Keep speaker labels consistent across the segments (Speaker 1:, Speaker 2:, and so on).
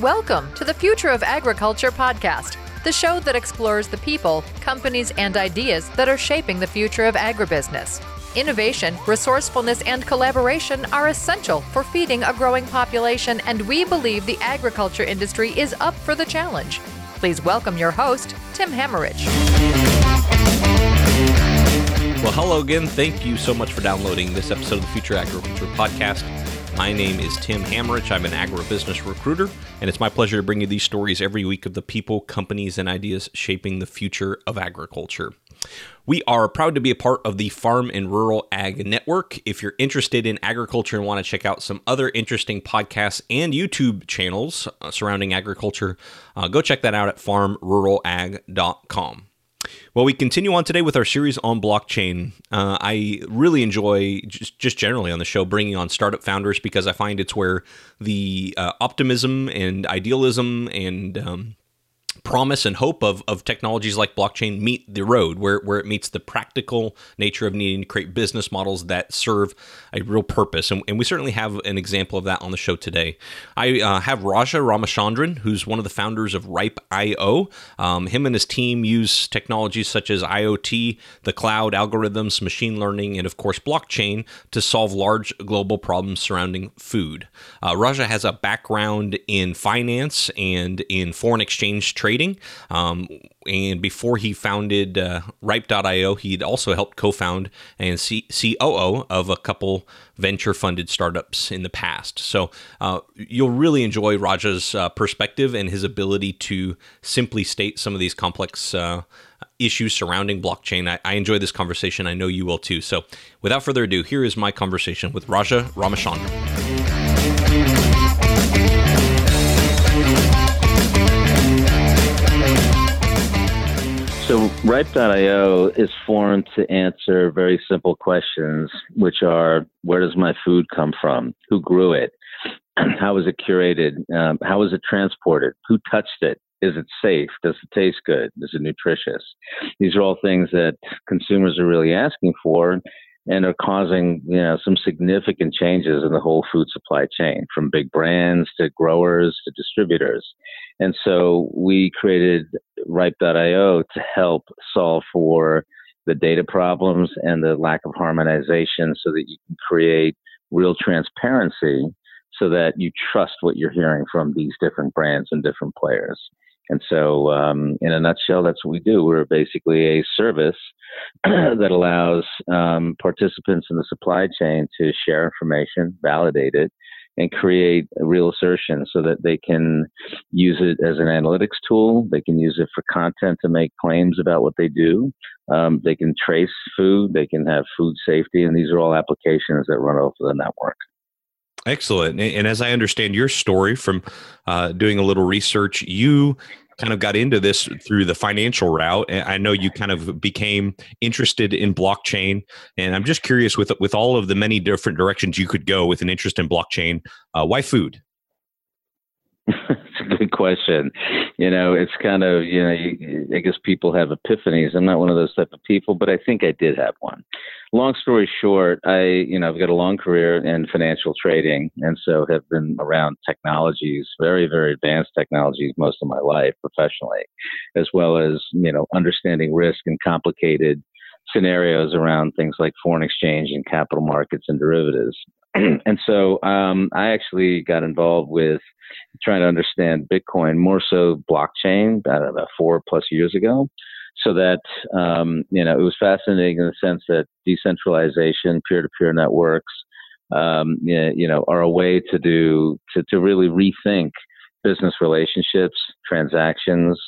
Speaker 1: Welcome to the Future of Agriculture podcast, the show that explores the people, companies, and ideas that are shaping the future of agribusiness. Innovation, resourcefulness, and collaboration are essential for feeding a growing population, and we believe the agriculture industry is up for the challenge. Please welcome your host, Tim Hammerich.
Speaker 2: Well, hello again. Thank you so much for downloading this episode of the Future Agriculture Podcast. My name is Tim Hammerich. I'm an agribusiness recruiter, and it's my pleasure to bring you these stories every week of the people, companies, and ideas shaping the future of agriculture. We are proud to be a part of the Farm and Rural Ag Network. If you're interested in agriculture and want to check out some other interesting podcasts and YouTube channels uh, surrounding agriculture, uh, go check that out at farmruralag.com. Well, we continue on today with our series on blockchain. Uh, I really enjoy just, just generally on the show bringing on startup founders because I find it's where the uh, optimism and idealism and um, promise and hope of, of technologies like blockchain meet the road where, where it meets the practical nature of needing to create business models that serve a real purpose. And, and we certainly have an example of that on the show today. I uh, have Raja Ramachandran, who's one of the founders of Ripe.io. Um, him and his team use technologies such as IoT, the cloud, algorithms, machine learning, and of course, blockchain to solve large global problems surrounding food. Uh, Raja has a background in finance and in foreign exchange trading trading. Um, and before he founded uh, Ripe.io, he'd also helped co found and C- COO of a couple venture funded startups in the past. So uh, you'll really enjoy Raja's uh, perspective and his ability to simply state some of these complex uh, issues surrounding blockchain. I, I enjoy this conversation. I know you will too. So without further ado, here is my conversation with Raja Ramachandran.
Speaker 3: So Ripe.io is formed to answer very simple questions, which are where does my food come from? Who grew it? How was it curated? Um, how was it transported? Who touched it? Is it safe? Does it taste good? Is it nutritious? These are all things that consumers are really asking for and are causing you know some significant changes in the whole food supply chain from big brands to growers to distributors and so we created ripe.io to help solve for the data problems and the lack of harmonization so that you can create real transparency so that you trust what you're hearing from these different brands and different players and so, um, in a nutshell, that's what we do. We're basically a service that allows um, participants in the supply chain to share information, validate it, and create a real assertion so that they can use it as an analytics tool. They can use it for content to make claims about what they do. Um, they can trace food. They can have food safety. And these are all applications that run of the network.
Speaker 2: Excellent. And as I understand your story from uh, doing a little research, you kind of got into this through the financial route. And I know you kind of became interested in blockchain. And I'm just curious with with all of the many different directions you could go with an interest in blockchain, uh, why food?
Speaker 3: Good question. You know, it's kind of you know, I guess people have epiphanies. I'm not one of those type of people, but I think I did have one. Long story short, I you know I've got a long career in financial trading, and so have been around technologies, very very advanced technologies, most of my life professionally, as well as you know understanding risk and complicated scenarios around things like foreign exchange and capital markets and derivatives. and so um, I actually got involved with trying to understand Bitcoin, more so blockchain, about, about four plus years ago. So that um, you know, it was fascinating in the sense that decentralization, peer-to-peer networks, um, you know, are a way to do to, to really rethink business relationships, transactions,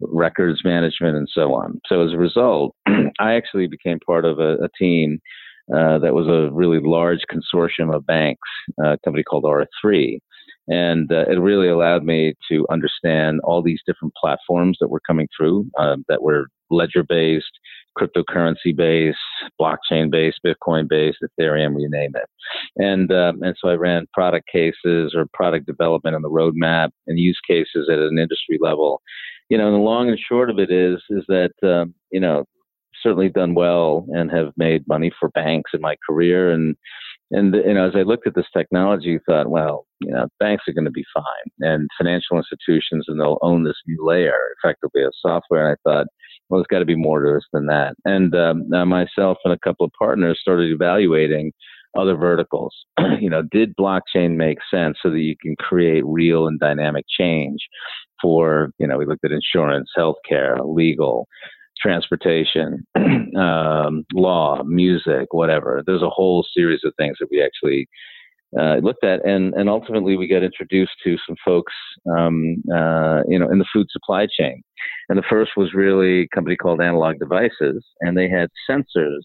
Speaker 3: records management, and so on. So as a result, I actually became part of a, a team uh, that was a really large consortium of banks, a company called R3. And uh, it really allowed me to understand all these different platforms that were coming through uh, that were ledger based, cryptocurrency based, blockchain based, Bitcoin based, Ethereum, you name it. And um, and so I ran product cases or product development on the roadmap and use cases at an industry level. You know, the long and short of it is is that um, you know certainly done well and have made money for banks in my career and And you know, as I looked at this technology, I thought, well, you know, banks are going to be fine, and financial institutions, and they'll own this new layer, effectively as software. And I thought, well, there's got to be more to this than that. And um, myself and a couple of partners started evaluating other verticals. you know, did blockchain make sense so that you can create real and dynamic change for, you know, we looked at insurance, healthcare, legal, transportation, um, law, music, whatever. There's a whole series of things that we actually uh, looked at, and and ultimately we got introduced to some folks, um, uh, you know, in the food supply chain. And the first was really a company called Analog Devices, and they had sensors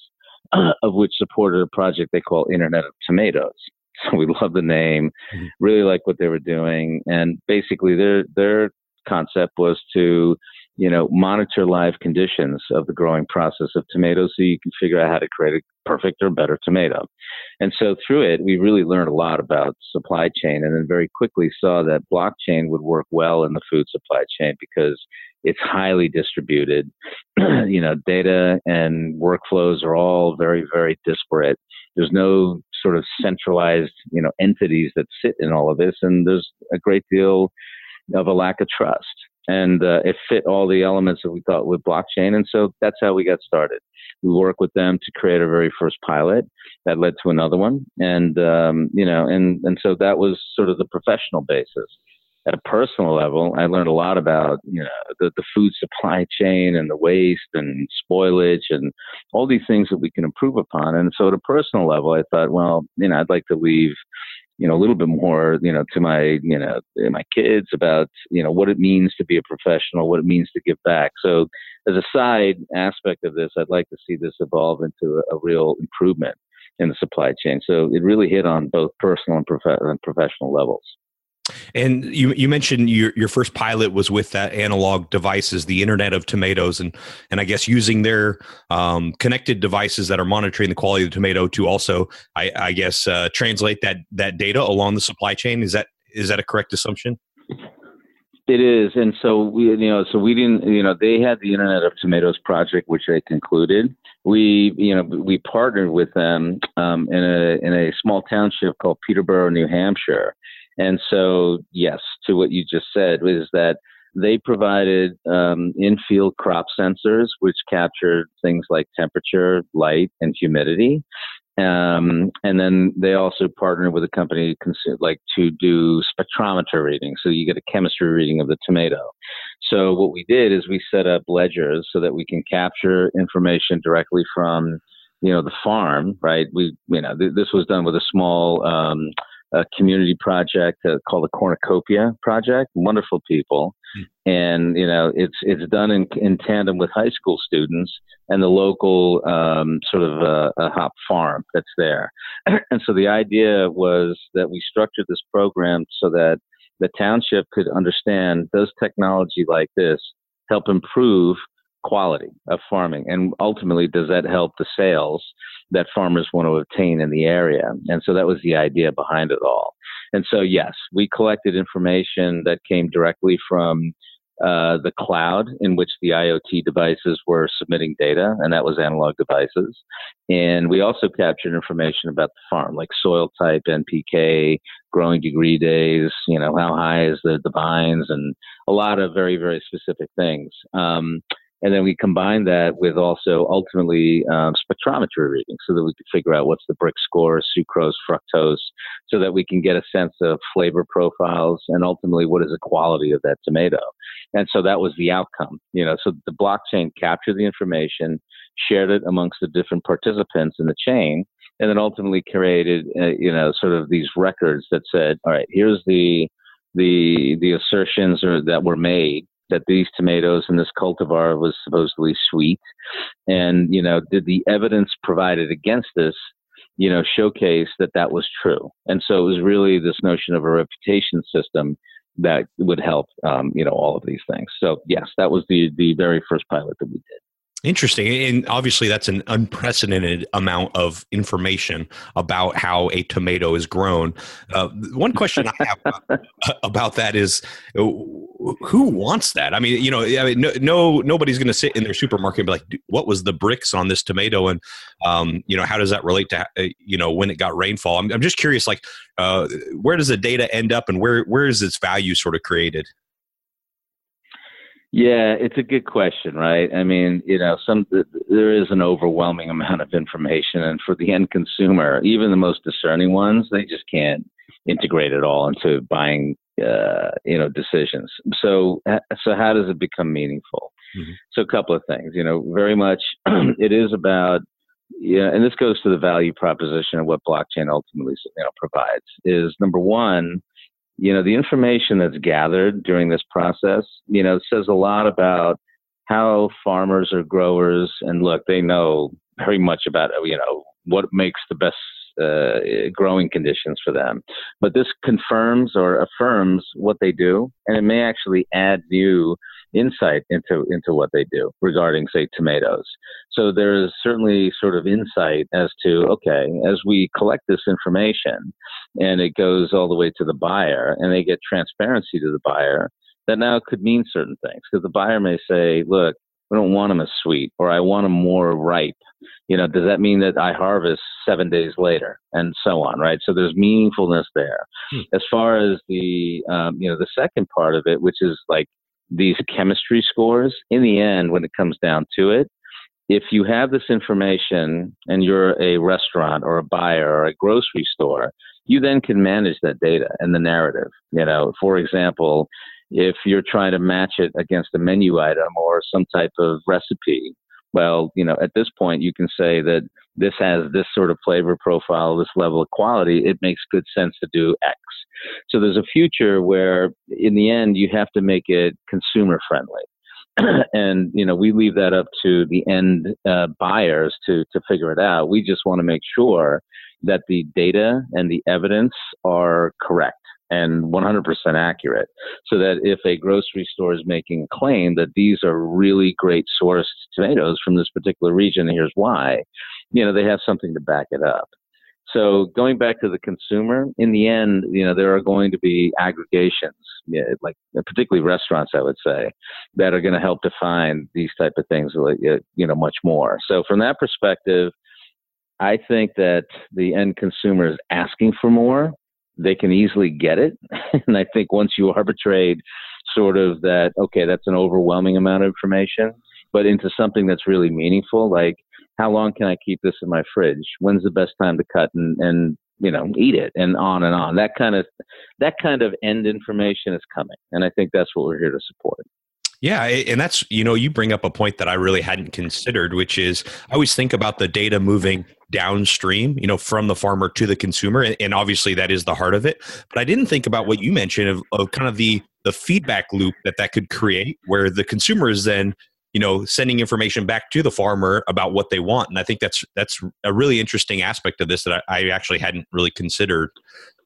Speaker 3: uh, of which supported a project they call Internet of Tomatoes. So we love the name, mm-hmm. really like what they were doing, and basically their their concept was to you know, monitor live conditions of the growing process of tomatoes so you can figure out how to create a perfect or better tomato. And so through it, we really learned a lot about supply chain and then very quickly saw that blockchain would work well in the food supply chain because it's highly distributed. you know, data and workflows are all very, very disparate. There's no sort of centralized, you know, entities that sit in all of this. And there's a great deal of a lack of trust and uh, it fit all the elements that we thought with blockchain. And so that's how we got started. We worked with them to create our very first pilot that led to another one, and um, you know, and and so that was sort of the professional basis. At a personal level, I learned a lot about you know the, the food supply chain and the waste and spoilage and all these things that we can improve upon. And so at a personal level, I thought, well, you know, I'd like to leave you know a little bit more you know to my you know my kids about you know what it means to be a professional what it means to give back. So as a side aspect of this i'd like to see this evolve into a, a real improvement in the supply chain. So it really hit on both personal and, prof- and professional levels
Speaker 4: and you you mentioned your your first pilot was with that Analog Devices, the Internet of Tomatoes, and and I guess using their um, connected devices that are monitoring the quality of the tomato to also, I, I guess, uh, translate that that data along the supply chain. Is that is that a correct assumption?
Speaker 3: It is, and so we, you know, so we didn't, you know, they had the Internet of Tomatoes project, which they concluded. We, you know, we partnered with them um, in a in a small township called Peterborough, New Hampshire, and so, yes, to what you just said, is that they provided um, in-field crop sensors, which captured things like temperature, light, and humidity. Um, and then they also partnered with a company like to do spectrometer readings, so you get a chemistry reading of the tomato. So what we did is we set up ledgers so that we can capture information directly from, you know, the farm. Right? We, you know, th- this was done with a small um, a community project uh, called the Cornucopia Project. Wonderful people, mm. and you know it's it's done in, in tandem with high school students and the local um, sort of uh, a hop farm that's there. and so the idea was that we structured this program so that the township could understand does technology like this help improve quality of farming and ultimately does that help the sales that farmers want to obtain in the area. And so that was the idea behind it all. And so, yes, we collected information that came directly from uh, the cloud in which the IoT devices were submitting data, and that was Analog Devices. And we also captured information about the farm, like soil type, NPK, growing degree days, you know, how high is the, the vines, and a lot of very, very specific things. Um, and then we combine that with also ultimately um, spectrometry readings so that we can figure out what's the Brix score, sucrose, fructose, so that we can get a sense of flavor profiles and ultimately what is the quality of that tomato. And so that was the outcome. You know, so the blockchain captured the information, shared it amongst the different participants in the chain, and then ultimately created, uh, you know, sort of these records that said, all right, here's the the the assertions that were made that these tomatoes and this cultivar was supposedly sweet. And, you know, did the evidence provided against this, you know, showcase that that was true? And so it was really this notion of a reputation system that would help, um, you know, all of these things. So yes, that was the, the very first pilot that we did.
Speaker 4: Interesting. And obviously, that's an unprecedented amount of information about how a tomato is grown. Uh, one question I have about that is uh, who wants that? I mean, you know, I mean, no, no nobody's going to sit in their supermarket and be like, what was the Brix on this tomato? And, um, you know, how does that relate to, uh, you know, when it got rainfall? I'm, I'm just curious, like, uh, where does the data end up and where, where is its value sort of created?
Speaker 3: Yeah, it's a good question, right? I mean, you know, some there is an overwhelming amount of information, and for the end consumer, even the most discerning ones, they just can't integrate it all into buying, uh, you know, decisions. So, so how does it become meaningful? Mm-hmm. So, a couple of things. You know, very much it is about yeah, and this goes to the value proposition of what blockchain ultimately you know, provides. Is number one, you know, the information that's gathered during this process, you know, says a lot about how farmers or growers, and look, they know very much about, you know, what makes the best uh, growing conditions for them. But this confirms or affirms what they do, and it may actually add new insight into into what they do regarding, say, tomatoes. So there is certainly sort of insight as to okay, as we collect this information, and it goes all the way to the buyer, and they get transparency to the buyer. That now could mean certain things because the buyer may say, "Look, we don't want them as sweet, or I want them more ripe. You know, does that mean that I harvest seven days later, and so on, right? So there's meaningfulness there. Hmm. As far as the, um, you know, the second part of it, which is like these chemistry scores. In the end, when it comes down to it, if you have this information and you're a restaurant or a buyer or a grocery store, you then can manage that data and the narrative. You know, for example, if you're trying to match it against a menu item or some type of recipe, well, you know, at this point, you can say that this has this sort of flavor profile, this level of quality. It makes good sense to do X. So there's a future where, in the end, you have to make it consumer friendly. and you know we leave that up to the end uh, buyers to to figure it out. We just want to make sure that the data and the evidence are correct and 100% accurate so that if a grocery store is making a claim that these are really great sourced tomatoes from this particular region here's why. You know they have something to back it up. So going back to the consumer in the end you know there are going to be aggregations yeah, like particularly restaurants i would say that are going to help define these type of things you know much more. So from that perspective I think that the end consumer is asking for more they can easily get it. and I think once you arbitrate sort of that, okay, that's an overwhelming amount of information, but into something that's really meaningful, like how long can I keep this in my fridge? When's the best time to cut and, and you know eat it and on and on that kind of that kind of end information is coming and i think that's what we're here to support
Speaker 4: yeah, and that's you know you bring up a point that I really hadn't considered, which is I always think about the data moving downstream, you know, from the farmer to the consumer, and obviously that is the heart of it. But I didn't think about what you mentioned of, of kind of the the feedback loop that that could create, where the consumer is then you know sending information back to the farmer about what they want, and I think that's that's a really interesting aspect of this that I, I actually hadn't really considered.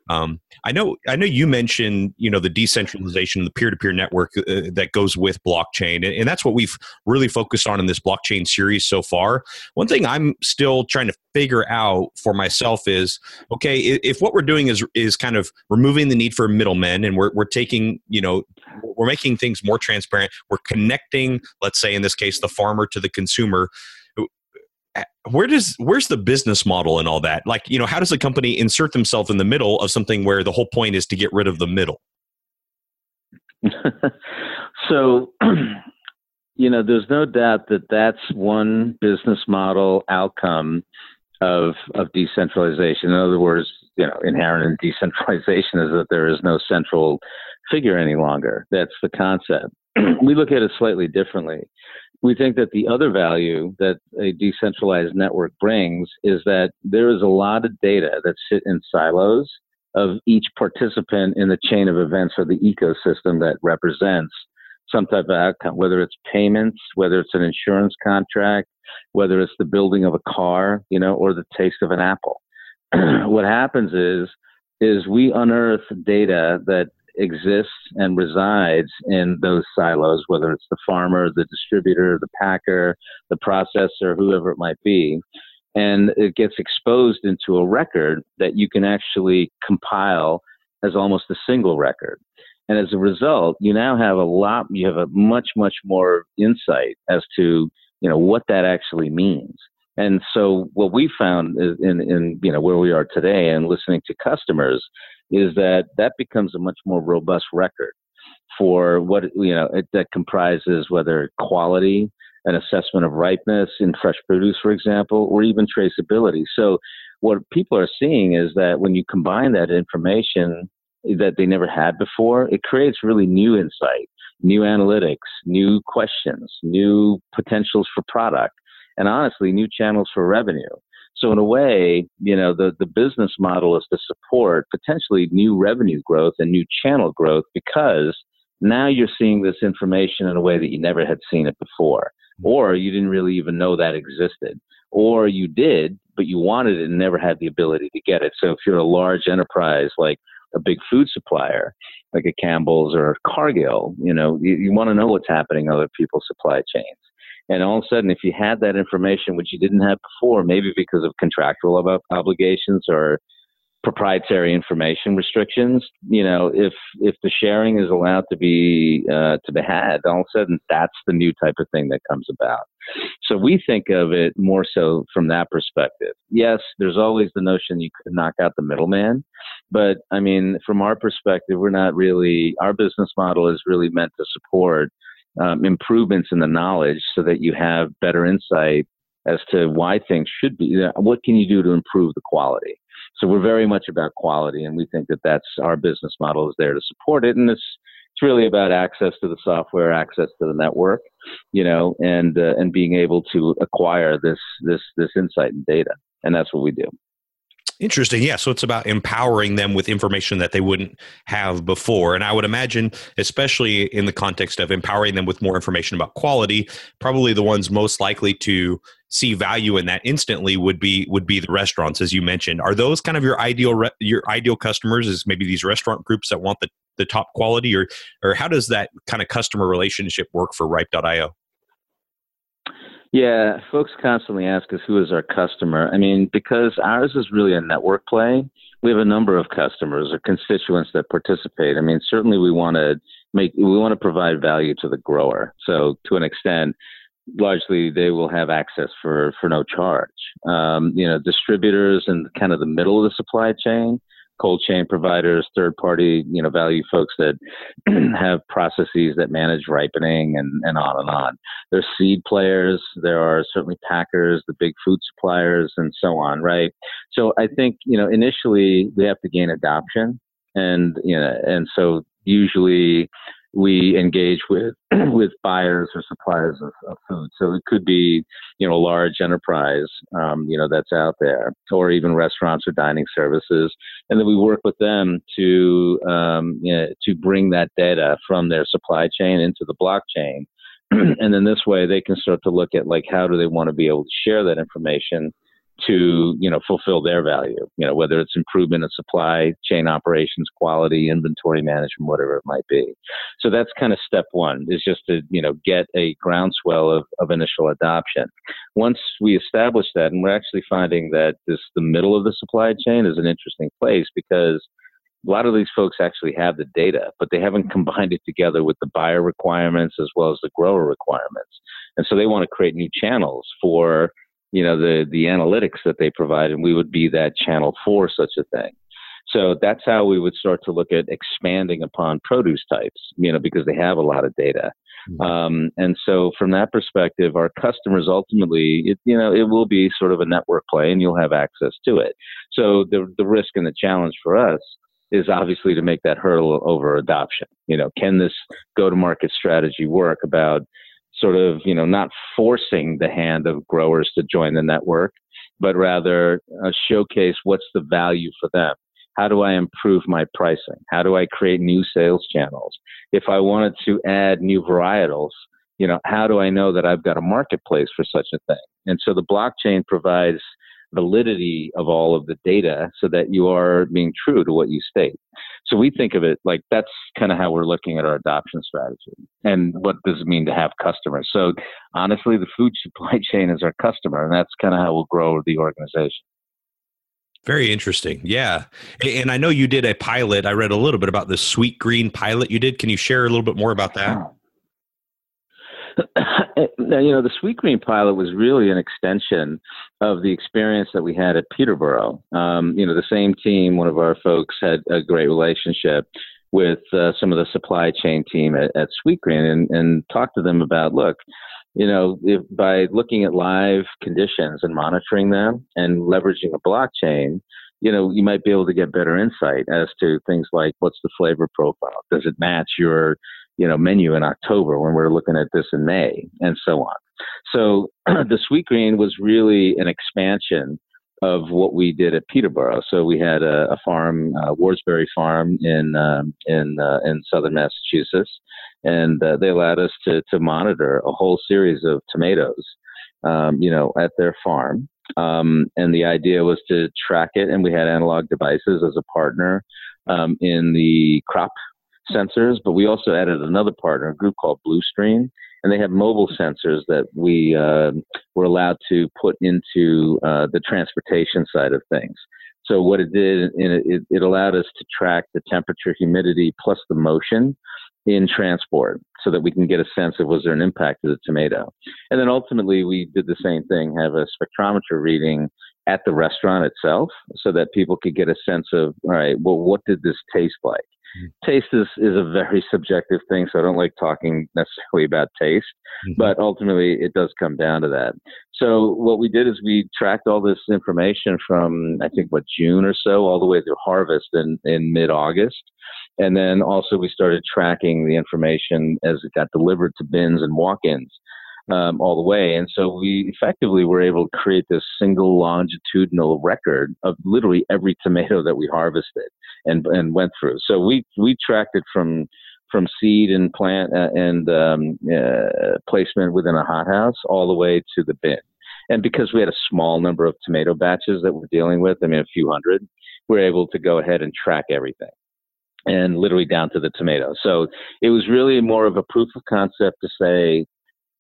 Speaker 4: Um, I know, I know you mentioned, you know, the decentralization, the peer-to-peer network uh, that goes with blockchain, and, and, that's what we've really focused on in this blockchain series so far. One thing I'm still trying to figure out for myself is, okay, if what we're doing is is kind of removing the need for middlemen, and we're we're taking, you know, we're making things more transparent, we're connecting, let's say in this case, the farmer to the consumer where does where's the business model and all that? Like you know how does a company insert themselves in the middle of something where the whole point is to get rid of the middle?
Speaker 3: So you know there's no doubt that that's one business model outcome of of decentralization. In other words you know inherent in decentralization is that there is no central figure any longer. That's the concept we look at it slightly differently we think that the other value that a decentralized network brings is that there is a lot of data that sit in silos of each participant in the chain of events or the ecosystem that represents some type of outcome, whether it's payments, whether it's an insurance contract, whether it's the building of a car, you know, or the taste of an apple. what happens is is we unearth data that exists and resides in those silos, whether it's the farmer, the distributor, the packer, the processor, whoever it might be. And it gets exposed into a record that you can actually compile as almost a single record. And as a result, you now have a lot, you have a much, much more insight as to, you know, what that actually means. And so what we found in, in, you know, where we are today and listening to customers is that that becomes a much more robust record for what, you know, it, that comprises whether quality, an assessment of ripeness in fresh produce, for example, or even traceability. So what people are seeing is that when you combine that information that they never had before, it creates really new insight, new analytics, new questions, new potentials for product, and honestly, new channels for revenue. So in a way, you know, the, the business model is to support potentially new revenue growth and new channel growth because now you're seeing this information in a way that you never had seen it before, mm-hmm. or you didn't really even know that existed, or you did, but you wanted it and never had the ability to get it. So if you're a large enterprise like a big food supplier like a Campbell's or a Cargill, you know, you, you want to know what's happening in other people's supply chains. And all of a sudden, if you had that information, which you didn't have before, maybe because of contractual obligations or proprietary information restrictions. You know, if if the sharing is allowed to be uh, to be had, all of a sudden that's the new type of thing that comes about. So we think of it more so from that perspective. Yes, there's always the notion you could knock out the middleman, but I mean, from our perspective, we're not really. Our business model is really meant to support um, improvements in the knowledge so that you have better insight as to why things should be. What can you do to improve the quality? So we're very much about quality, and we think that that's our business model is there to support it, and it's it's really about access to the software, access to the network, you know, and uh, and being able to acquire this this this insight and data, and that's what we do.
Speaker 4: Interesting. Yeah. So it's about empowering them with information that they wouldn't have before. And I would imagine, especially in the context of empowering them with more information about quality, probably the ones most likely to see value in that instantly would be would be the restaurants as you mentioned are those kind of your ideal re- your ideal customers is maybe these restaurant groups that want the, the top quality or or how does that kind of customer relationship work for ripe.io
Speaker 3: yeah, folks constantly ask us who is our customer. I mean, because ours is really a network play, we have a number of customers or constituents that participate. I mean, certainly we want to make we want to provide value to the grower. So to an extent, largely they will have access for for no charge. Um, you know, distributors and kind of the middle of the supply chain cold chain providers, third party, you know, value folks that have processes that manage ripening and, and on and on. There's seed players, there are certainly packers, the big food suppliers, and so on, right? So I think, you know, initially we have to gain adoption. And, you know, and so usually we engage with with buyers or suppliers of, of, food. So it could be, you know, a large enterprise, um, you know, that's out there, or even restaurants or dining services, and then we work with them to um, you know, to bring that data from their supply chain into the blockchain. and then this way they can start to look at like how do they want to be able to share that information to you know fulfill their value you know whether it's improvement of supply chain operations quality inventory management whatever it might be so that's kind of step one is just to you know get a groundswell of, of initial adoption once we establish that and we're actually finding that this the middle of the supply chain is an interesting place because a lot of these folks actually have the data, but they haven't combined it together with the buyer requirements as well as the grower requirements. And so they want to create new channels for you know the the analytics that they provide, and we would be that channel for such a thing. So that's how we would start to look at expanding upon produce types, you know, because they have a lot of data. Mm-hmm. Um, and so from that perspective, our customers ultimately, it, you know, it will be sort of a network play and you'll have access to it. So the, the risk and the challenge for us is obviously to make that hurdle over adoption. You know, can this go to market strategy work about sort of, you know, not forcing the hand of growers to join the network, but rather uh, showcase what's the value for them. How do I improve my pricing? How do I create new sales channels? If I wanted to add new varietals, you know, how do I know that I've got a marketplace for such a thing? And so the blockchain provides validity of all of the data so that you are being true to what you state. So we think of it like that's kind of how we're looking at our adoption strategy. And what does it mean to have customers? So honestly, the food supply chain is our customer, and that's kind of how we'll grow the organization.
Speaker 4: Very interesting. Yeah. And I know you did a pilot. I read a little bit about the Sweetgreen pilot you did. Can you share a little bit more about that?
Speaker 3: Now, you know, the Sweetgreen pilot was really an extension of the experience that we had at Peterborough. Um, you know, the same team, one of our folks had a great relationship with uh, some of the supply chain team at, at Sweetgreen and, and talked to them about, look, you know, if by looking at live conditions and monitoring them and leveraging a blockchain, you know, you might be able to get better insight as to things like what's the flavor profile? Does it match your you know, menu in October when we are looking at this in May and so on. So the Sweetgreen was really an expansion of what we did at Peterborough. So we had a, a farm, uh, Farm in um, in uh, in southern Massachusetts, and uh, they allowed us to to monitor a whole series of tomatoes, um, you know, at their farm. Um, and the idea was to track it, and we had Analog Devices as a partner um, in the crop sensors, but we also added another partner, a group called Bluestream, and they have mobile sensors that we uh, were allowed to put into uh, the transportation side of things. So what it did, it, it allowed us to track the temperature, humidity, plus the motion in transport so that we can get a sense of was there an impact to the tomato. And then ultimately we did the same thing, have a spectrometer reading at the restaurant itself so that people could get a sense of, all right, well, what did this taste like? Taste is, is a very subjective thing, so I don't like talking necessarily about taste, mm-hmm. but ultimately it does come down to that. So what we did is we tracked all this information from I think what June or so all the way through harvest in, in mid August. And then also we started tracking the information as it got delivered to bins and walk-ins um, all the way. And so we effectively were able to create this single longitudinal record of literally every tomato that we harvested and and went through. So we we tracked it from from seed and plant uh, and um, uh, placement within a hothouse all the way to the bin. And because we had a small number of tomato batches that we're dealing with, I mean a few hundred, we're able to go ahead and track everything and literally down to the tomato. So it was really more of a proof of concept to say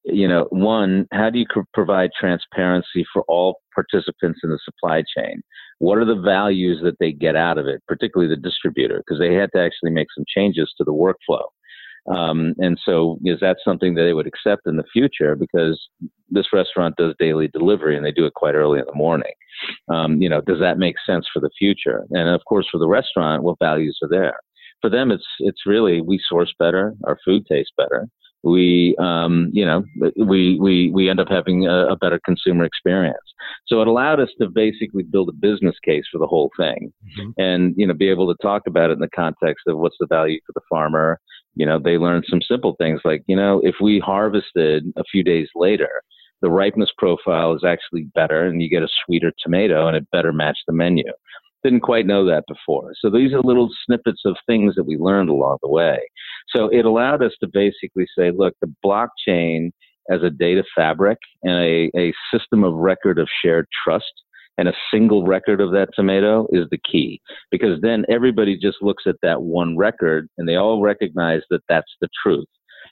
Speaker 3: you know, one, how do you provide transparency for all participants in the supply chain? What are the values that they get out of it, particularly the distributor, because they had to actually make some changes to the workflow. Um, and so, is that something that they would accept in the future? Because this restaurant does daily delivery and they do it quite early in the morning. Um, you know, does that make sense for the future? And of course, for the restaurant, what values are there? For them, it's it's really we source better, our food tastes better, we um, you know we we we end up having a, a, better consumer experience. So it allowed us to basically build a business case for the whole thing mm-hmm. and you know be able to talk about it in the context of what's the value for the farmer. You know they learned some simple things like you know if we harvested a few days later the ripeness profile is actually better and you get a sweeter tomato and it better match the menu didn't quite know that before. So these are little snippets of things that we learned along the way. So it allowed us to basically say, look, the blockchain as a data fabric and a, a system of record of shared trust and a single record of that tomato is the key because then everybody just looks at that one record and they all recognize that that's the truth.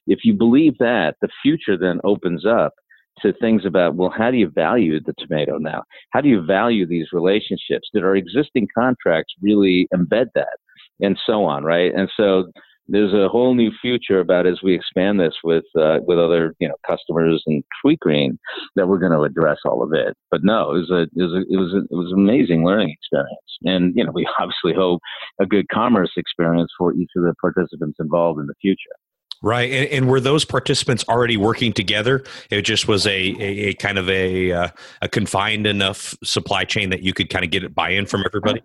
Speaker 3: If you believe that, the future then opens up to things about, well, how do you value the tomato now? How do you value these relationships? Did our existing contracts really embed that? And so on, right? And so there's a whole new future about as we expand this with uh, with other you know customers and Sweetgreen that we're going to address all of it. But no, it was a it was a, it was a, it was an amazing learning experience, and you know we obviously hope a good commerce experience for each of the participants involved in the future.
Speaker 4: Right, and, and, were those participants already working together? It just was a, a, a kind of a uh, a confined enough supply chain that you could kind of get buy-in from everybody.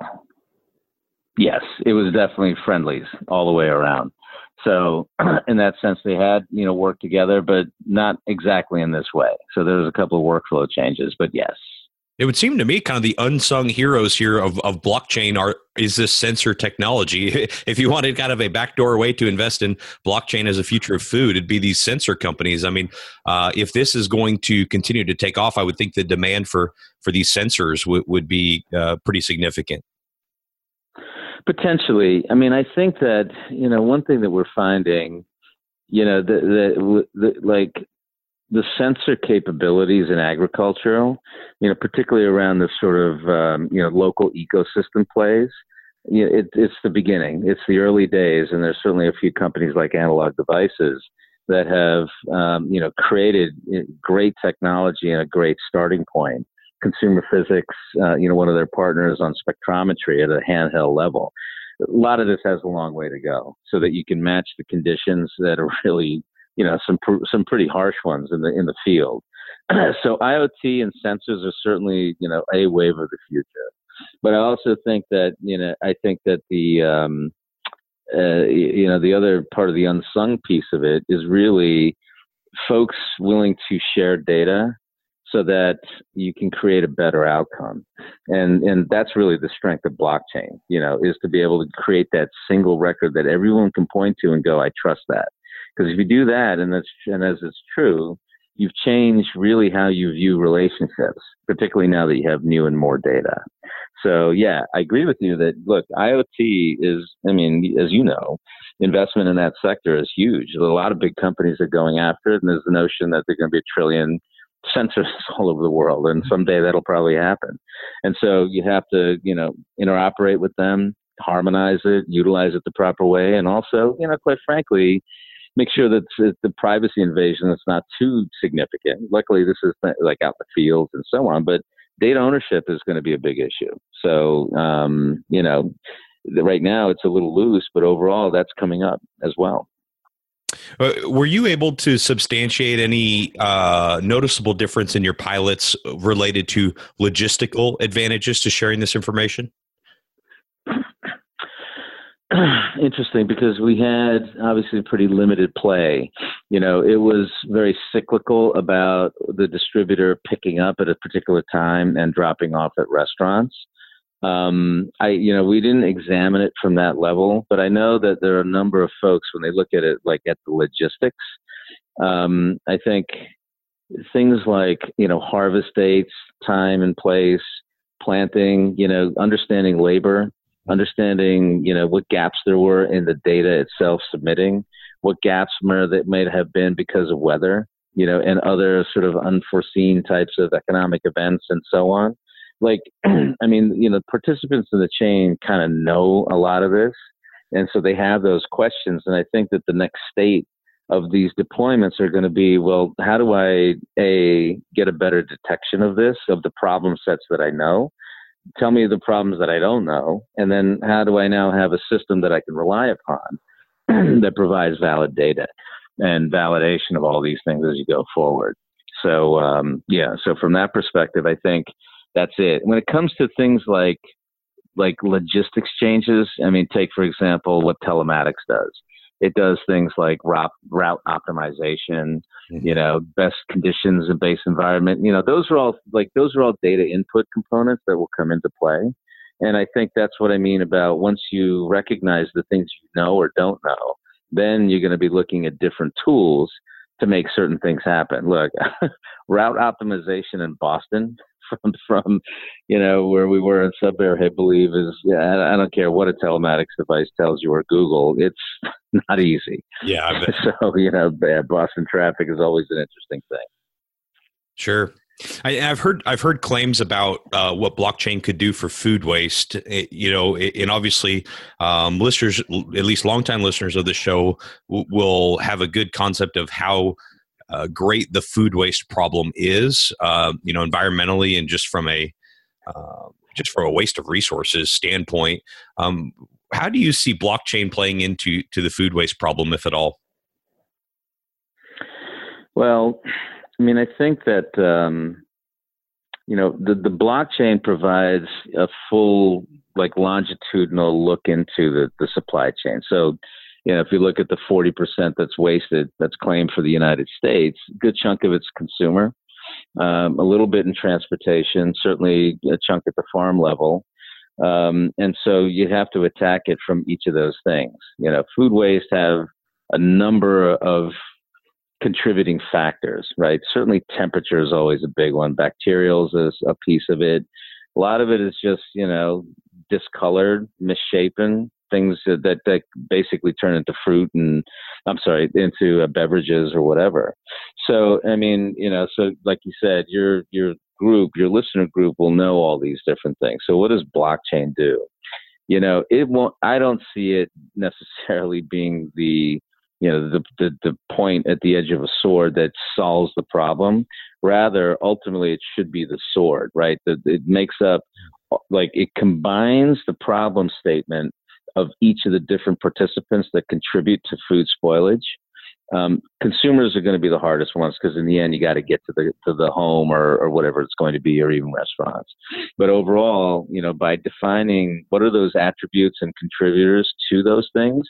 Speaker 3: Yes, it was definitely friendlies all the way around. So, in that sense, they had you know worked together, but not exactly in this way. So there was a couple of workflow changes, but yes,
Speaker 4: it would seem to me kind of the unsung heroes here of, of blockchain are is this sensor technology. if you wanted kind of a backdoor way to invest in blockchain as a future of food, it'd be these sensor companies. I mean, uh, if this is going to continue to take off, I would think the demand for for these sensors w- would be uh, pretty significant.
Speaker 3: Potentially. I mean, I think that, you know, one thing that we're finding, you know, the, the, the like the sensor capabilities in agricultural, you know, particularly around the sort of, um, you know, local ecosystem plays, you know, it, it's the beginning. It's the early days. And there's certainly a few companies like Analog Devices that have, um, you know, created eh, great technology and a great starting point Consumer Physics, uh, you know, one of their partners on spectrometry at a handheld level. A lot of this has a long way to go so that you can match the conditions that are really, you know, some pr- some pretty harsh ones in the in the field. so IoT and sensors are certainly, you know, a wave of the future. But I also think that, you know, I think that the um, uh, you know, the other part of the unsung piece of it is really folks willing to share data so that you can create a better outcome. And and that's really the strength of blockchain, you know, is to be able to create that single record that everyone can point to and go, I trust that. Because if you do that and that's and as it's true, you've changed really how you view relationships, particularly now that you have new and more data. So yeah, I agree with you that look, IoT is I mean, as you know, investment in that sector is huge. A lot of big companies are going after it and there's the notion that they're going to be a trillion sensors all over the world, and someday that'll probably happen. And so you have to, you know, interoperate with them, harmonize it, utilize it the proper way, and also, you know, quite frankly, make sure that the privacy invasion is not too significant. Luckily, this is like out in the fields and so on, but data ownership is going to be a big issue. So, um, you know, right now it's a little loose, but overall that's coming up as well.
Speaker 4: Uh, were you able to substantiate any uh, noticeable difference in your pilots related to logistical advantages to sharing this information?
Speaker 3: Interesting because we had obviously pretty limited play. You know, it was very cyclical about the distributor picking up at a particular time and dropping off at restaurants. Um, I, you know, we didn't examine it from that level, but I know that there are a number of folks when they look at it, like at the logistics. Um, I think things like you know harvest dates, time and place, planting, you know, understanding labor, understanding you know what gaps there were in the data itself submitting, what gaps that may have been because of weather, you know, and other sort of unforeseen types of economic events and so on. Like i mean you know participants in the chain kind of know a lot of this and so they have those questions and i think that the next state of these deployments are going to be well how do i a get a better detection of this of the problem sets that i know tell me the problems that i don't know and then how do i now have a system that i can rely upon that provides valid data and validation of all these things as you go forward so um, yeah so from that perspective i think that's it. When it comes to things like like logistics changes, I mean, take for example what telematics does. It does things like route route optimization, mm-hmm. you know, best conditions and base environment. You know, those are all like those are all data input components that will come into play. And I think that's what I mean about once you recognize the things you know or don't know, then you're going to be looking at different tools to make certain things happen. Look, route optimization in Boston from from you know where we were in Sudbury, I believe is yeah. I don't care what a telematics device tells you or Google, it's not easy.
Speaker 4: Yeah.
Speaker 3: so you know, Boston traffic is always an interesting thing.
Speaker 4: Sure. I, have heard I've heard claims about uh, what blockchain could do for food waste. It, eh, you know, and obviously, um, listeners, at least longtime listeners of the show, w- will have a good concept of how uh, great the food waste problem is, uh, you know, environmentally and just from a uh, just from a waste of resources standpoint. Um, how do you see blockchain playing into to the food waste problem, if at all?
Speaker 3: Well, I mean, I think that um, you know the the blockchain provides a full like longitudinal look into the the supply chain. So you know, if you look at the 40% that's wasted, that's claimed for the United States, a good chunk of it's consumer, um, a little bit in transportation, certainly a chunk at the farm level. Um, and so you have to attack it from each of those things. You know, food waste have a number of contributing factors, right? Certainly temperature is always a big one. Bacterials is a piece of it. A lot of it is just, you know, discolored, misshapen things that that basically turn into fruit and I'm sorry into uh, beverages or whatever. So I mean, you know, so like you said, your your group, your listener group will know all these different things. So what does blockchain do? You know, it won't. I don't see it necessarily being the you know the, the the point at the edge of a sword that solves the problem. Rather, ultimately, it should be the sword, right? That it makes up like it combines the problem statement of each of the different participants that contribute to food spoilage. Um, consumers are going to be the hardest ones because in the end you got to get to the to the home or, or whatever it's going to be or even restaurants. But overall, you know, by defining what are those attributes and contributors to those things,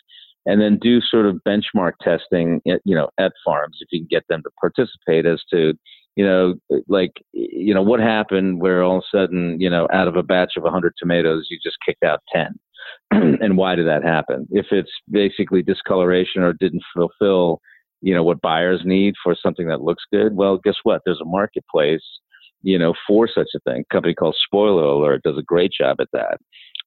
Speaker 3: and then do sort of benchmark testing, at, you know, at farms if you can get them to participate as to you know, like, you know, what happened where all of a sudden, you know, out of a batch of 100 tomatoes, you just kicked out 10? and why did that happen? If it's basically discoloration or didn't fulfill, you know, what buyers need for something that looks good, well, guess what? There's a marketplace, you know, for such a thing. A company called Spoiler Alert does a great job at that.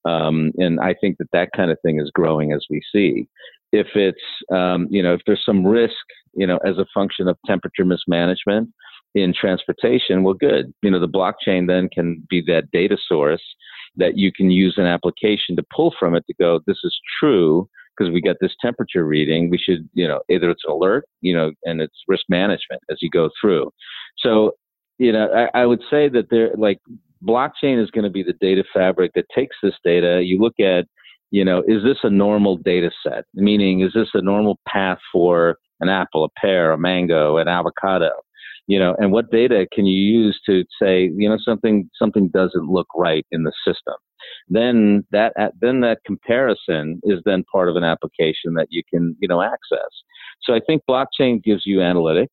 Speaker 3: Um, and I think that that kind of thing is growing as we see. If it's, um, you know, if there's some risk, you know, as a function of temperature mismanagement in transportation, well, good. You know, the blockchain then can be that data source that you can use an application to pull from it to go, this is true because we got this temperature reading. We should, you know, either it's an alert, you know, and it's risk management as you go through. So, you know, I, I would say that there, like, blockchain is going to be the data fabric that takes this data. You look at, you know, is this a normal data set? Meaning, is this a normal path for an apple, a pear, a mango, an avocado? You know, and what data can you use to say, you know, something something doesn't look right in the system? Then that then that comparison is then part of an application that you can you know access. So I think blockchain gives you analytics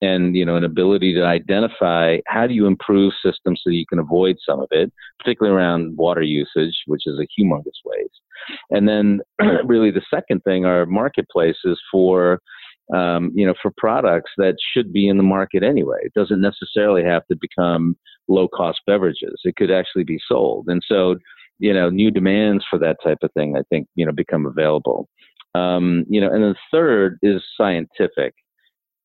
Speaker 3: and you know an ability to identify how do you improve systems so you can avoid some of it, particularly around water usage, which is a humongous waste. And then really the second thing are marketplaces for um, you know, for products that should be in the market anyway. It doesn't necessarily have to become low cost beverages. It could actually be sold. And so, you know, new demands for that type of thing, I think, you know, become available. Um, you know, and the third is scientific.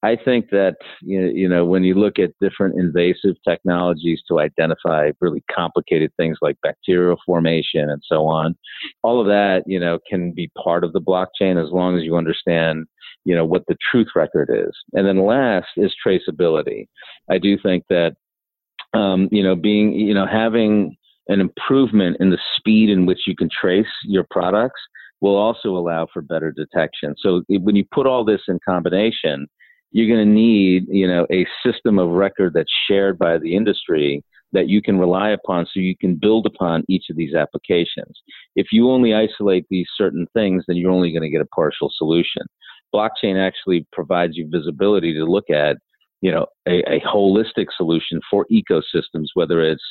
Speaker 3: I think that you know when you look at different invasive technologies to identify really complicated things like bacterial formation and so on, all of that you know can be part of the blockchain as long as you understand you know what the truth record is. And then last is traceability. I do think that um, you know being you know having an improvement in the speed in which you can trace your products will also allow for better detection. So when you put all this in combination you're going to need, you know, a system of record that's shared by the industry that you can rely upon so you can build upon each of these applications. If you only isolate these certain things, then you're only going to get a partial solution. Blockchain actually provides you visibility to look at, you know, a, a holistic solution for ecosystems, whether it's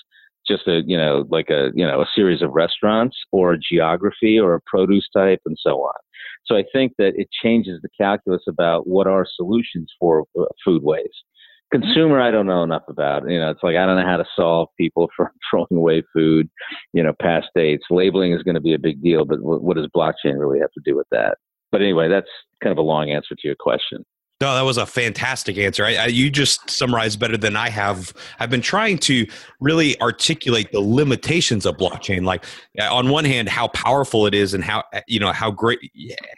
Speaker 3: just a you know like a you know a series of restaurants or a geography or a produce type and so on. So i think that it changes the calculus about what are solutions for uh, food waste. Consumer i don't know enough about you know it's like i don't know how to solve people from throwing away food you know past dates. Labeling is going to be a big deal but what does blockchain really have to do with that but anyway that's kind of a long answer to your question
Speaker 4: no, that was a fantastic answer. I, I, you just summarized better than I have. I've been trying to really articulate the limitations of blockchain. Like, on one hand, how powerful it is, and how you know how great,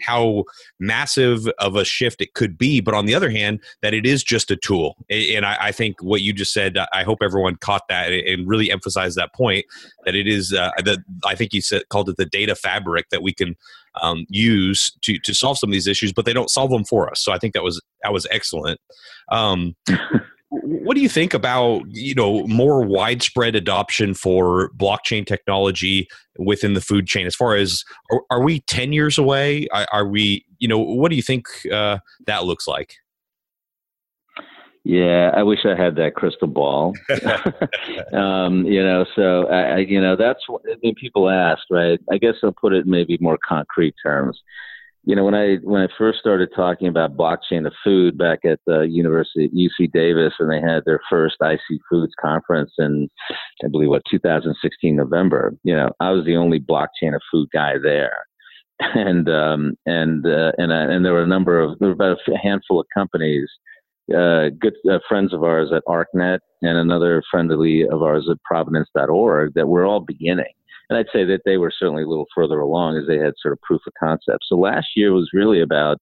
Speaker 4: how massive of a shift it could be. But on the other hand, that it is just a tool. And I, I think what you just said, I hope everyone caught that and really emphasized that point. That it is uh, I think you said called it the data fabric that we can um, use to to solve some of these issues, but they don't solve them for us. So I think that was that was excellent. Um, what do you think about you know more widespread adoption for blockchain technology within the food chain? As far as are, are we ten years away? Are, are, we you know what do you think uh, that looks like?
Speaker 3: Yeah, I wish I had that crystal ball. um, you know, so I, you know, that's what I mean, people ask, right? I guess I'll put it in maybe more concrete terms. you know, when I when I first started talking about blockchain of food back at the University UC Davis, and they had their first IC Foods conference in, I believe, what 2016 November. You know, I was the only blockchain of food guy there, and um, and uh, and uh, and there were a number of there were about a handful of companies, uh, good uh, friends of ours at ArcNet, and another friendly of ours at Provenance.org that were all beginning and I'd say that they were certainly a little further along as they had sort of proof of concept. So last year was really about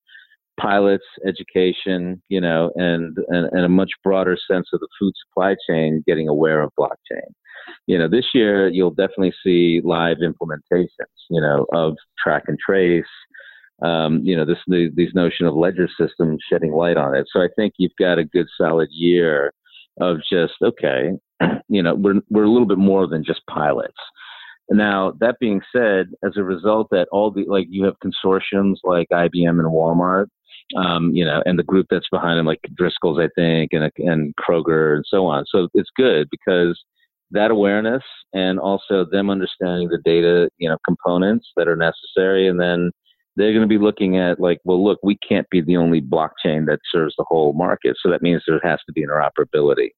Speaker 3: pilots, education, you know, and, and, and a much broader sense of the food supply chain getting aware of blockchain. You know, this year you'll definitely see live implementations, you know, of track and trace, um, you know, this the, these notion of ledger systems shedding light on it. So I think you've got a good solid year of just okay, you know, we're we're a little bit more than just pilots. Now, that being said, as a result that all the, like you have consortiums like IBM and Walmart, um, you know, and the group that's behind them, like Driscoll's, I think, and, and Kroger and so on. So it's good because that awareness and also them understanding the data, you know, components that are necessary. And then they're going to be looking at like, well, look, we can't be the only blockchain that serves the whole market. So that means there has to be interoperability.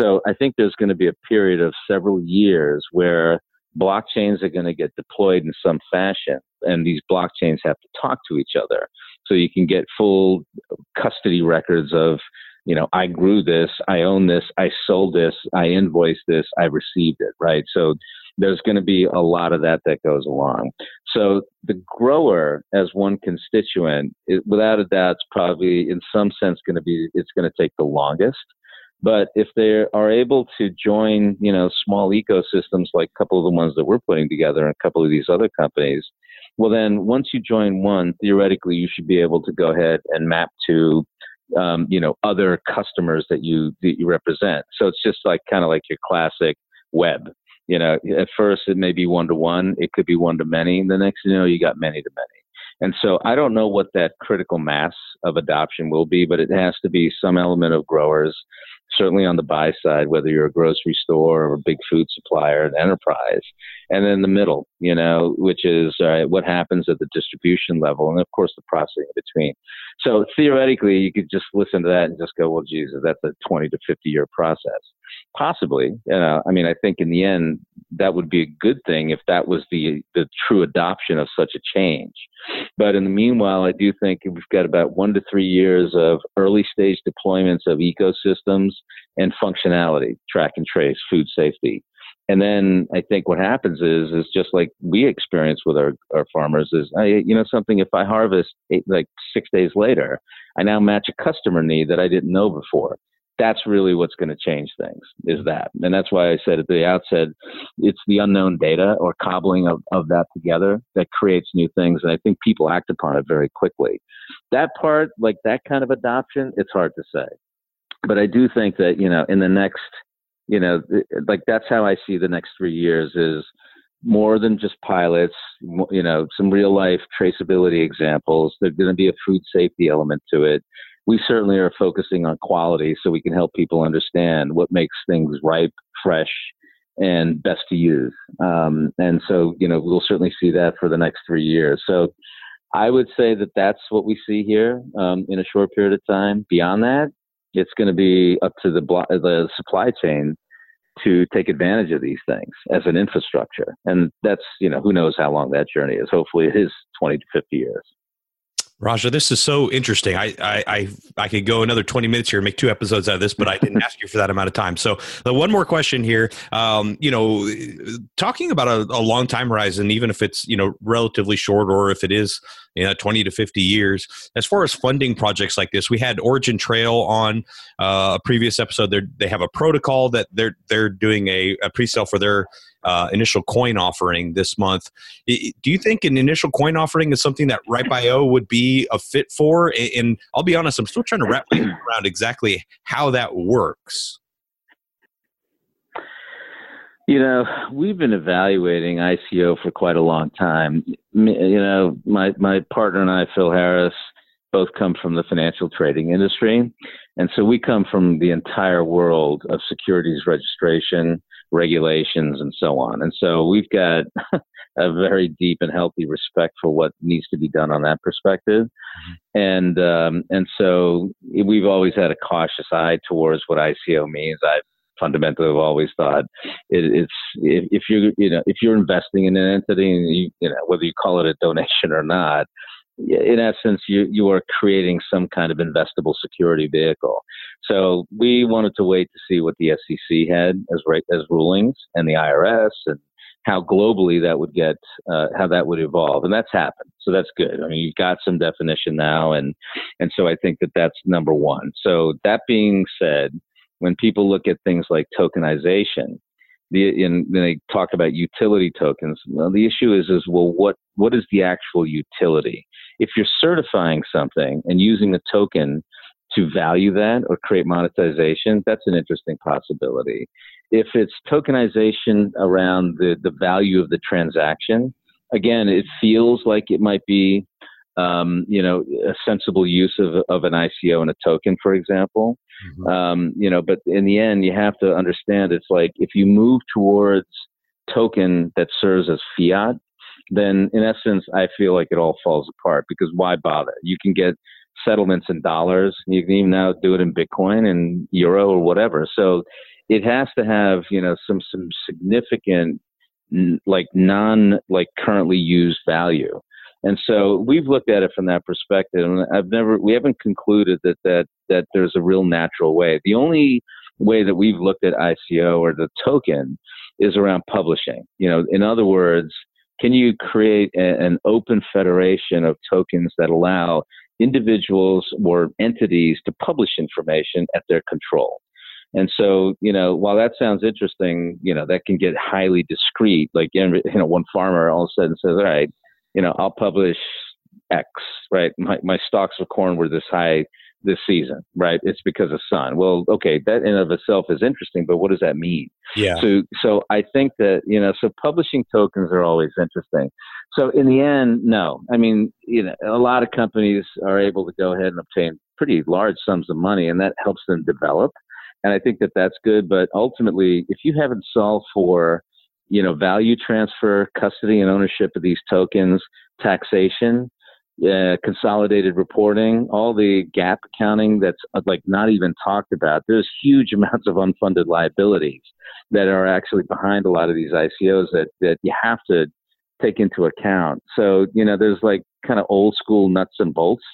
Speaker 3: So I think there's going to be a period of several years where blockchains are going to get deployed in some fashion, and these blockchains have to talk to each other. So you can get full custody records of, you know, I grew this, I own this, I sold this, I invoiced this, I received it, right? So there's going to be a lot of that that goes along. So the grower, as one constituent, it, without a doubt, is probably in some sense going to be, it's going to take the longest. But if they are able to join, you know, small ecosystems like a couple of the ones that we're putting together and a couple of these other companies, well, then once you join one, theoretically, you should be able to go ahead and map to, um, you know, other customers that you that you represent. So it's just like kind of like your classic web. You know, at first it may be one to one, it could be one to many. The next, you know, you got many to many. And so I don't know what that critical mass of adoption will be, but it has to be some element of growers certainly on the buy side, whether you're a grocery store or a big food supplier, an enterprise, and then the middle, you know, which is uh, what happens at the distribution level, and of course the processing in between. So theoretically, you could just listen to that and just go, well, Jesus, that's a 20 to 50 year process. Possibly, know, uh, I mean, I think in the end, that would be a good thing if that was the, the true adoption of such a change. But in the meanwhile, I do think we've got about one to three years of early stage deployments of ecosystems and functionality, track and trace, food safety. And then I think what happens is, is just like we experience with our, our farmers is, I, you know, something, if I harvest eight, like six days later, I now match a customer need that I didn't know before that's really what's going to change things is mm-hmm. that. And that's why i said at the outset it's the unknown data or cobbling of, of that together that creates new things and i think people act upon it very quickly. That part like that kind of adoption it's hard to say. But i do think that you know in the next you know like that's how i see the next three years is more than just pilots you know some real life traceability examples. There's going to be a food safety element to it we certainly are focusing on quality so we can help people understand what makes things ripe, fresh, and best to use. Um, and so, you know, we'll certainly see that for the next three years. So I would say that that's what we see here um, in a short period of time. Beyond that, it's going to be up to the, blo- the supply chain to take advantage of these things as an infrastructure. And that's, you know, who knows how long that journey is. Hopefully it is 20 to 50 years.
Speaker 4: Raja, this is so interesting. I, I, I, I, could go another 20 minutes here and make two episodes out of this, but I didn't ask you for that amount of time. So, the one more question here. Um, you know, talking about a, a, long time horizon, even if it's, you know, relatively short or if it is, you know, 20 to 50 years, as far as funding projects like this, we had OriginTrail on uh, a previous episode. They're, they have a protocol that they're, they're doing a, a pre sale for their uh, initial coin offering this month. Do you think an initial coin offering is something that Ripe.io would be a fit for? And I'll be honest, I'm still trying to wrap my head around exactly how that works.
Speaker 3: You know, we've been evaluating ICO for quite a long time. You know, my my partner and I, Phil Harris, both come from the financial trading industry, and so we come from the entire world of securities registration, regulations and so on. And so we've got a very deep and healthy respect for what needs to be done on that perspective. And um, and so we've always had a cautious eye towards what ICO means. I fundamentally have always thought it, it's if, if you you know if you're investing in an entity and you, you know whether you call it a donation or not, in essence, you, you are creating some kind of investable security vehicle. So we wanted to wait to see what the SEC had as as rulings and the IRS and how globally that would get, uh, how that would evolve, and that's happened. So that's good. I mean, you've got some definition now, and and so I think that that's number one. So that being said, when people look at things like tokenization, the in they talk about utility tokens. Well, the issue is is well, what what is the actual utility? If you're certifying something and using a token to value that or create monetization, that's an interesting possibility. If it's tokenization around the, the value of the transaction, again, it feels like it might be, um, you know, a sensible use of, of an ICO and a token, for example. Mm-hmm. Um, you know, but in the end, you have to understand it's like if you move towards token that serves as fiat, then in essence, I feel like it all falls apart because why bother? You can get settlements in dollars. You can even now do it in Bitcoin and euro or whatever. So it has to have, you know, some, some significant, like non, like currently used value. And so we've looked at it from that perspective, and I've never, we haven't concluded that that that there's a real natural way. The only way that we've looked at ICO or the token is around publishing. You know, in other words, can you create a, an open federation of tokens that allow individuals or entities to publish information at their control? And so, you know, while that sounds interesting, you know, that can get highly discreet. Like, you know, one farmer all of a sudden says, all right, you know, I'll publish X, right? My, my stocks of corn were this high this season, right? It's because of sun. Well, okay, that in of itself is interesting, but what does that mean?
Speaker 4: Yeah.
Speaker 3: So, so I think that you know, so publishing tokens are always interesting. So in the end, no. I mean, you know, a lot of companies are able to go ahead and obtain pretty large sums of money, and that helps them develop. And I think that that's good. But ultimately, if you haven't solved for you know value transfer, custody, and ownership of these tokens, taxation, uh, consolidated reporting, all the GAAP accounting that's uh, like not even talked about. There's huge amounts of unfunded liabilities that are actually behind a lot of these ICOs that that you have to take into account. So you know, there's like kind of old school nuts and bolts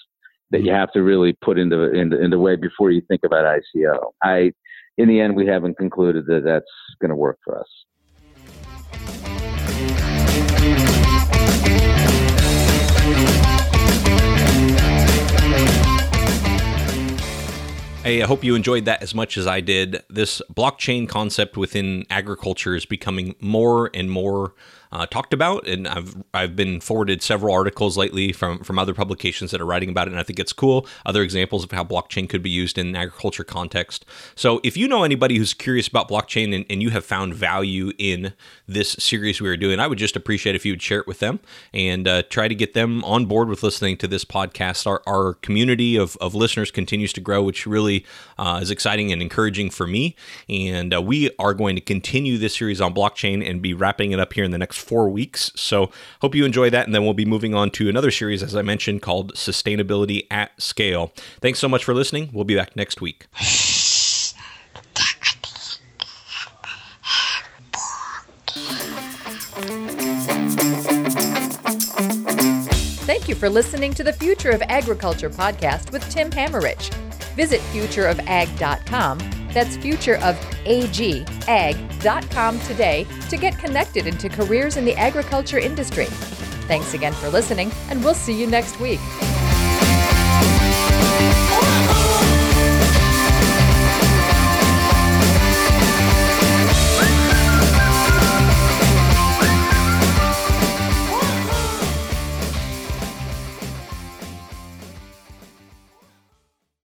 Speaker 3: that you have to really put into into, into way before you think about ICO. I, in the end, we haven't concluded that that's going to work for us.
Speaker 4: I hope you enjoyed that as much as I did. This blockchain concept within agriculture is becoming more and more uh, talked about, and I've I've been forwarded several articles lately from from other publications that are writing about it, and I think it's cool. Other examples of how blockchain could be used in agriculture context. So if you know anybody who's curious about blockchain and, and you have found value in this series we are doing, I would just appreciate if you would share it with them and uh, try to get them on board with listening to this podcast. Our, our community of, of listeners continues to grow, which really uh, is exciting and encouraging for me. And uh, we are going to continue this series on blockchain and be wrapping it up here in the next next four weeks. So hope you enjoy that. And then we'll be moving on to another series, as I mentioned, called Sustainability at Scale. Thanks so much for listening. We'll be back next week.
Speaker 1: Thank you for listening to the Future of Agriculture podcast with Tim Hammerich. Visit futureofag.com that's futureofag.com today to get connected into careers in the agriculture industry. Thanks again for listening, and we'll see you next week.